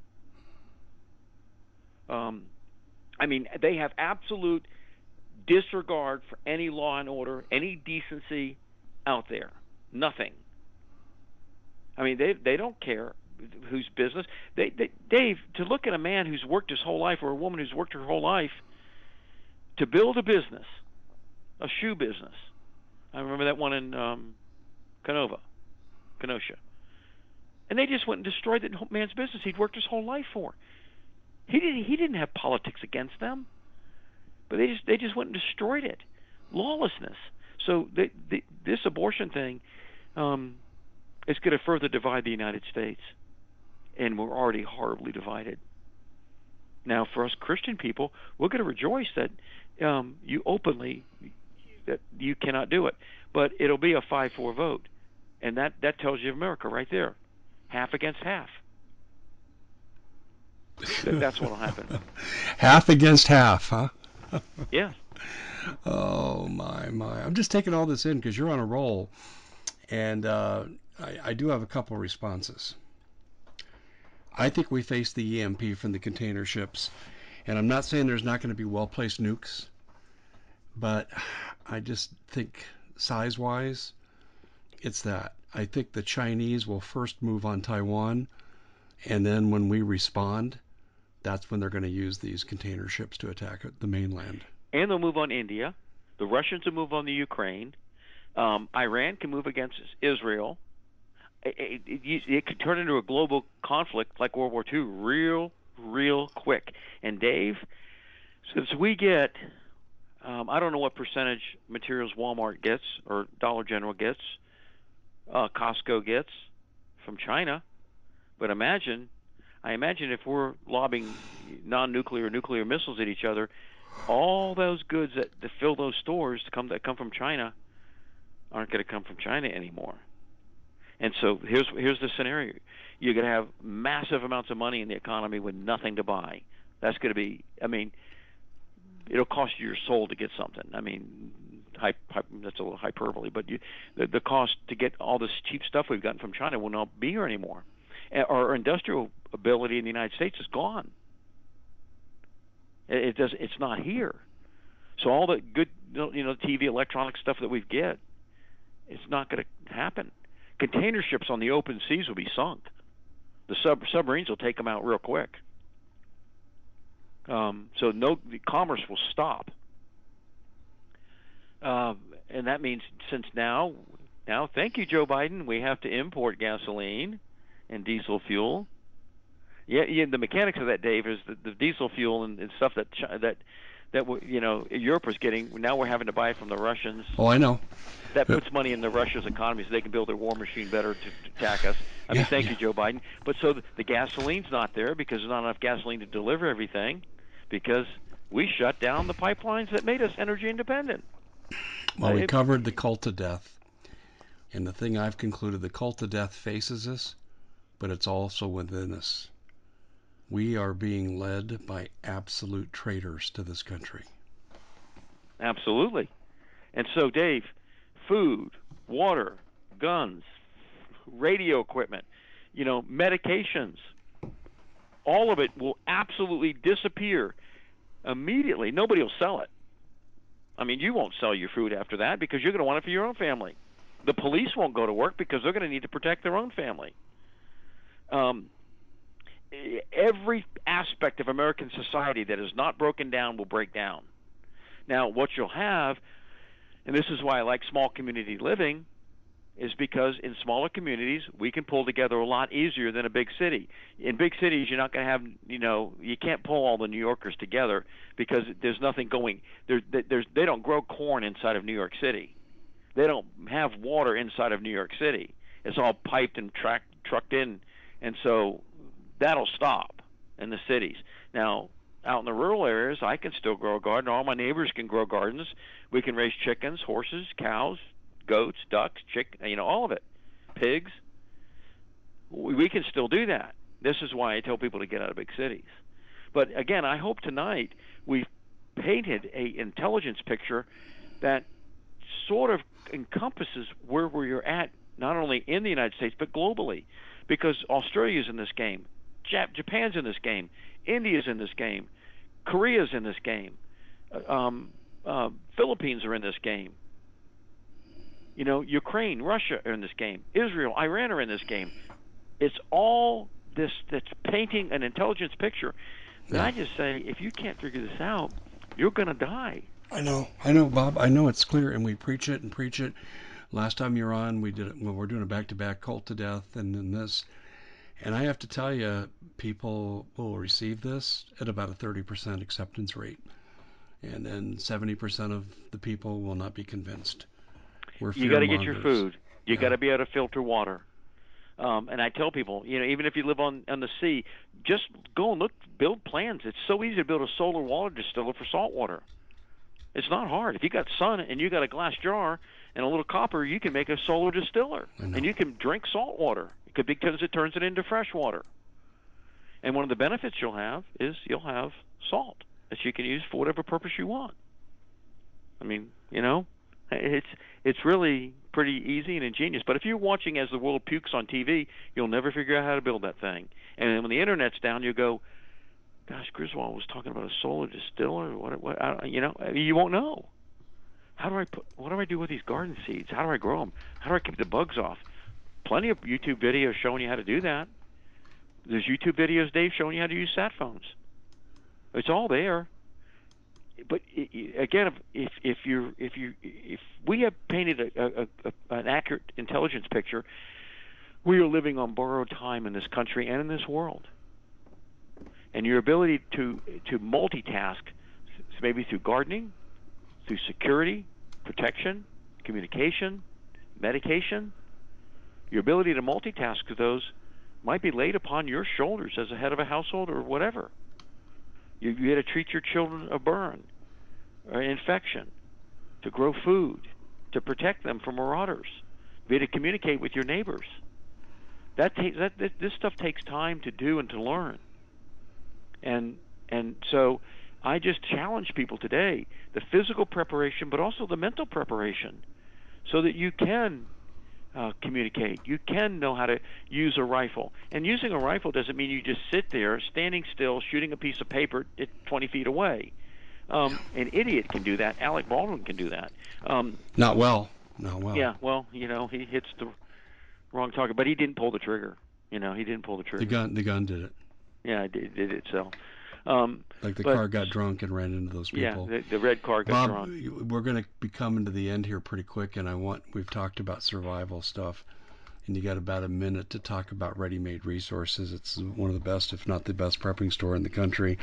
Um, I mean, they have absolute disregard for any law and order, any decency out there. Nothing. I mean, they they don't care whose business. They, they Dave, to look at a man who's worked his whole life or a woman who's worked her whole life to build a business, a shoe business. I remember that one in um, Canova, Kenosha. And they just went and destroyed that man's business he'd worked his whole life for. He didn't he didn't have politics against them. But they just they just went and destroyed it. Lawlessness. So they, they, this abortion thing um, is going to further divide the United States, and we're already horribly divided. Now, for us Christian people, we're going to rejoice that um, you openly that you cannot do it, but it'll be a five-four vote, and that that tells you America right there, half against half. That's what'll happen. half against half, huh? Yeah. Oh my my! I'm just taking all this in because you're on a roll, and uh, I, I do have a couple responses. I think we face the EMP from the container ships, and I'm not saying there's not going to be well placed nukes, but I just think size wise, it's that. I think the Chinese will first move on Taiwan, and then when we respond, that's when they're going to use these container ships to attack the mainland. and they'll move on India. The Russians will move on the Ukraine. Um, Iran can move against Israel. It, it, it, could turn into a global conflict like World War II real, real quick. And Dave, since we get, um, I don't know what percentage materials Walmart gets or Dollar General gets, uh, Costco gets from China, but imagine, I imagine if we're lobbing non-nuclear, nuclear missiles at each other, all those goods that, that fill those stores to come that come from China aren't going to come from China anymore. And so here's here's the scenario: you're going to have massive amounts of money in the economy with nothing to buy. That's going to be, I mean, it'll cost you your soul to get something. I mean, hy- hy- that's a little hyperbole, but you, the the cost to get all this cheap stuff we've gotten from China will not be here anymore. Our industrial ability in the United States is gone. It, it does. It's not here. So all the good, you know, TV, electronic stuff that we get, it's not going to happen. Container ships on the open seas will be sunk. The sub submarines will take them out real quick. Um, so no, the commerce will stop. Um, and that means since now, now, thank you, Joe Biden. We have to import gasoline and diesel fuel. Yeah, yeah. The mechanics of that, Dave, is the, the diesel fuel and, and stuff that that that w- you know Europe was getting. Now we're having to buy it from the Russians. Oh, I know. That puts money in the Russia's economy so they can build their war machine better to, to attack us. I mean, Yeah, thank yeah. you, Joe Biden. But so the, the gasoline's not there because there's not enough gasoline to deliver everything because we shut down the pipelines that made us energy independent. Well, we covered the cult to death. And the thing I've concluded the cult to death faces us, but it's also within us. We are being led by absolute traitors to this country. Absolutely. And so, Dave, food, water, guns, radio equipment, you know, medications, all of it will absolutely disappear immediately. Nobody will sell it. I mean, you won't sell your food after that because you're going to want it for your own family. The police won't go to work because they're going to need to protect their own family. Um, every aspect of American society that is not broken down will break down. Now, what you'll have, and this is why I like small community living, is because in smaller communities we can pull together a lot easier than a big city. In big cities, you're not going to have, you know, you can't pull all the New Yorkers together because there's nothing going. There, there's they don't grow corn inside of New York City. They don't have water inside of New York City. It's all piped and tracked, trucked in, and so that'll stop in the cities. Now, out in the rural areas, I can still grow a garden. All my neighbors can grow gardens. We can raise chickens, horses, cows, goats, ducks, chick, you know, all of it. pigs. We can still do that. This is why I tell people to get out of big cities. But again, I hope tonight we've painted a intelligence picture that sort of encompasses where we're at, not only in the United States but globally, because Australia is in this game, Jap- Japan's in this game, India's in this game, Korea's in this game, uh, um, uh, Philippines are in this game. You know, Ukraine, Russia are in this game, Israel, Iran are in this game. It's all this that's painting an intelligence picture. And I just say, if you can't figure this out, you're going to die. I know, I know, Bob. I know it's clear, and we preach it and preach it. Last time you're on, we did it. Well, we're doing a back-to-back cult to death, and then this. And I have to tell you, people will receive this at about a 30% acceptance rate, and then 70% of the people will not be convinced. We're you got to get your food. You yeah. got to be able to filter water. Um, and I tell people, you know, even if you live on on the sea, just go and look, build plans. It's so easy to build a solar water distiller for salt water. It's not hard. If you got sun and you got a glass jar and a little copper, you can make a solar distiller, and you can drink salt water. Because it turns it into fresh water. And one of the benefits you'll have is you'll have salt that you can use for whatever purpose you want. I mean, you know, it's it's really pretty easy and ingenious. But if you're watching as the world pukes on TV, you'll never figure out how to build that thing. And when the internet's down, you go, "Gosh, Griswold was talking about a solar distiller. What? What? I, you know, you won't know. How do I put? What do I do with these garden seeds? How do I grow them? How do I keep the bugs off? Plenty of YouTube videos showing you how to do that. There's YouTube videos, Dave, showing you how to use sat phones. It's all there but again, if if you if you if we have painted a, a, a, an accurate intelligence picture, we are living on borrowed time in this country and in this world. And your ability to to multitask, maybe through gardening, through security, protection, communication, medication, your ability to multitask those might be laid upon your shoulders as a head of a household or whatever. You, you had to treat your children a burn or infection, to grow food, to protect them from marauders, be to communicate with your neighbors. That takes that this stuff takes time to do and to learn. And and so I just challenge people today the physical preparation, but also the mental preparation, so that you can uh, communicate. You can know how to use a rifle. And using a rifle doesn't mean you just sit there standing still shooting a piece of paper at 20 feet away. Um, an idiot can do that. Alec Baldwin can do that. Um, Not well. Not well. Yeah, well, you know, he hits the wrong target, but he didn't pull the trigger. You know, he didn't pull the trigger. The gun, the gun did it. Yeah, it did, did it. So, um, like the but, car got drunk and ran into those people. Yeah, the, the red car got Bob, drunk. We're going to be coming to the end here pretty quick, and I want we've talked about survival stuff, and you got about a minute to talk about ready-made resources. It's one of the best, if not the best, prepping store in the country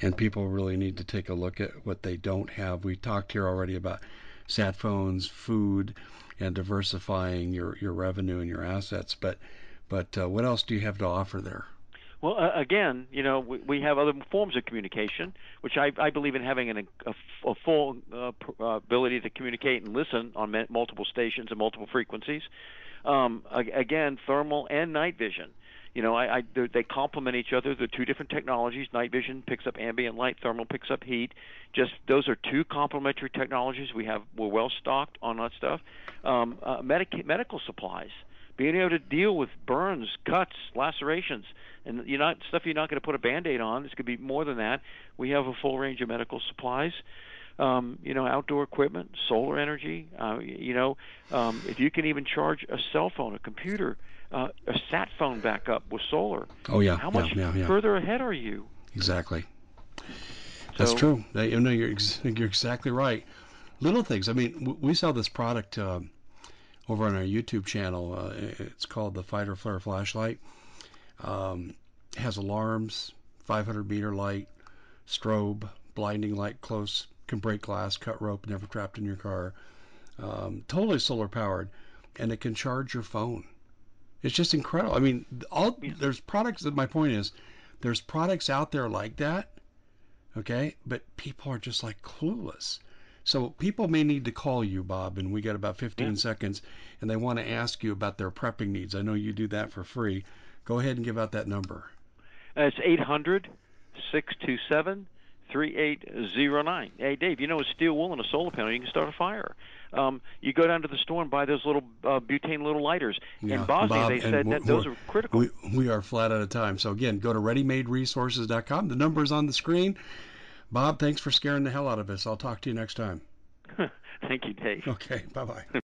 and people really need to take a look at what they don't have. We talked here already about sat phones, food, and diversifying your, your revenue and your assets. But but uh, what else do you have to offer there? Well, uh, again, you know, we, we, have other forms of communication, which I, I believe in having an, a, a, full uh, uh, ability to communicate and listen on multiple stations and multiple frequencies. Um, again, thermal and night vision you know, I, I they complement each other. They're two different technologies. Night vision picks up ambient light, thermal picks up heat. Just those are two complementary technologies. We have we're well stocked on that stuff. Um, uh, medic- medical supplies, being able to deal with burns, cuts, lacerations, and you're not stuff you're not going to put a band-aid on. This could be more than that. We have a full range of medical supplies. Um, you know, outdoor equipment, solar energy. Uh, you know, um, if you can even charge a cell phone, a computer uh, a sat phone backup with solar. Oh yeah. How much yeah, yeah, yeah. further ahead are you? Exactly. That's true. You know, you're you're exactly right. Little things. I mean, we sell this product uh, over on our YouTube channel. Uh, it's called the Fighter Flare flashlight. Um, has alarms, 500 meter light, strobe, blinding light, close, can break glass, cut rope, never trapped in your car. Um, totally solar powered, and it can charge your phone. It's just incredible. I mean, all yeah. there's products. That My point is, there's products out there like that, okay, but people are just like clueless. So people may need to call you, Bob, and we got about 15 Yeah. seconds, and they want to ask you about their prepping needs. I know you do that for free. Go ahead and give out that number. It's eight hundred six two seven three eight zero nine. Hey, Dave, you know, with steel wool and a solar panel, you can start a fire. Um, you go down to the store and buy those little uh, butane little lighters. Yeah, In Bosnia, Bob, they said that those we're- critical. We, we are flat out of time. So again, go to readymaderesources.com. The number's on the screen. Bob, thanks for scaring the hell out of us. I'll talk to you next time. Thank you, Dave. Okay, bye bye.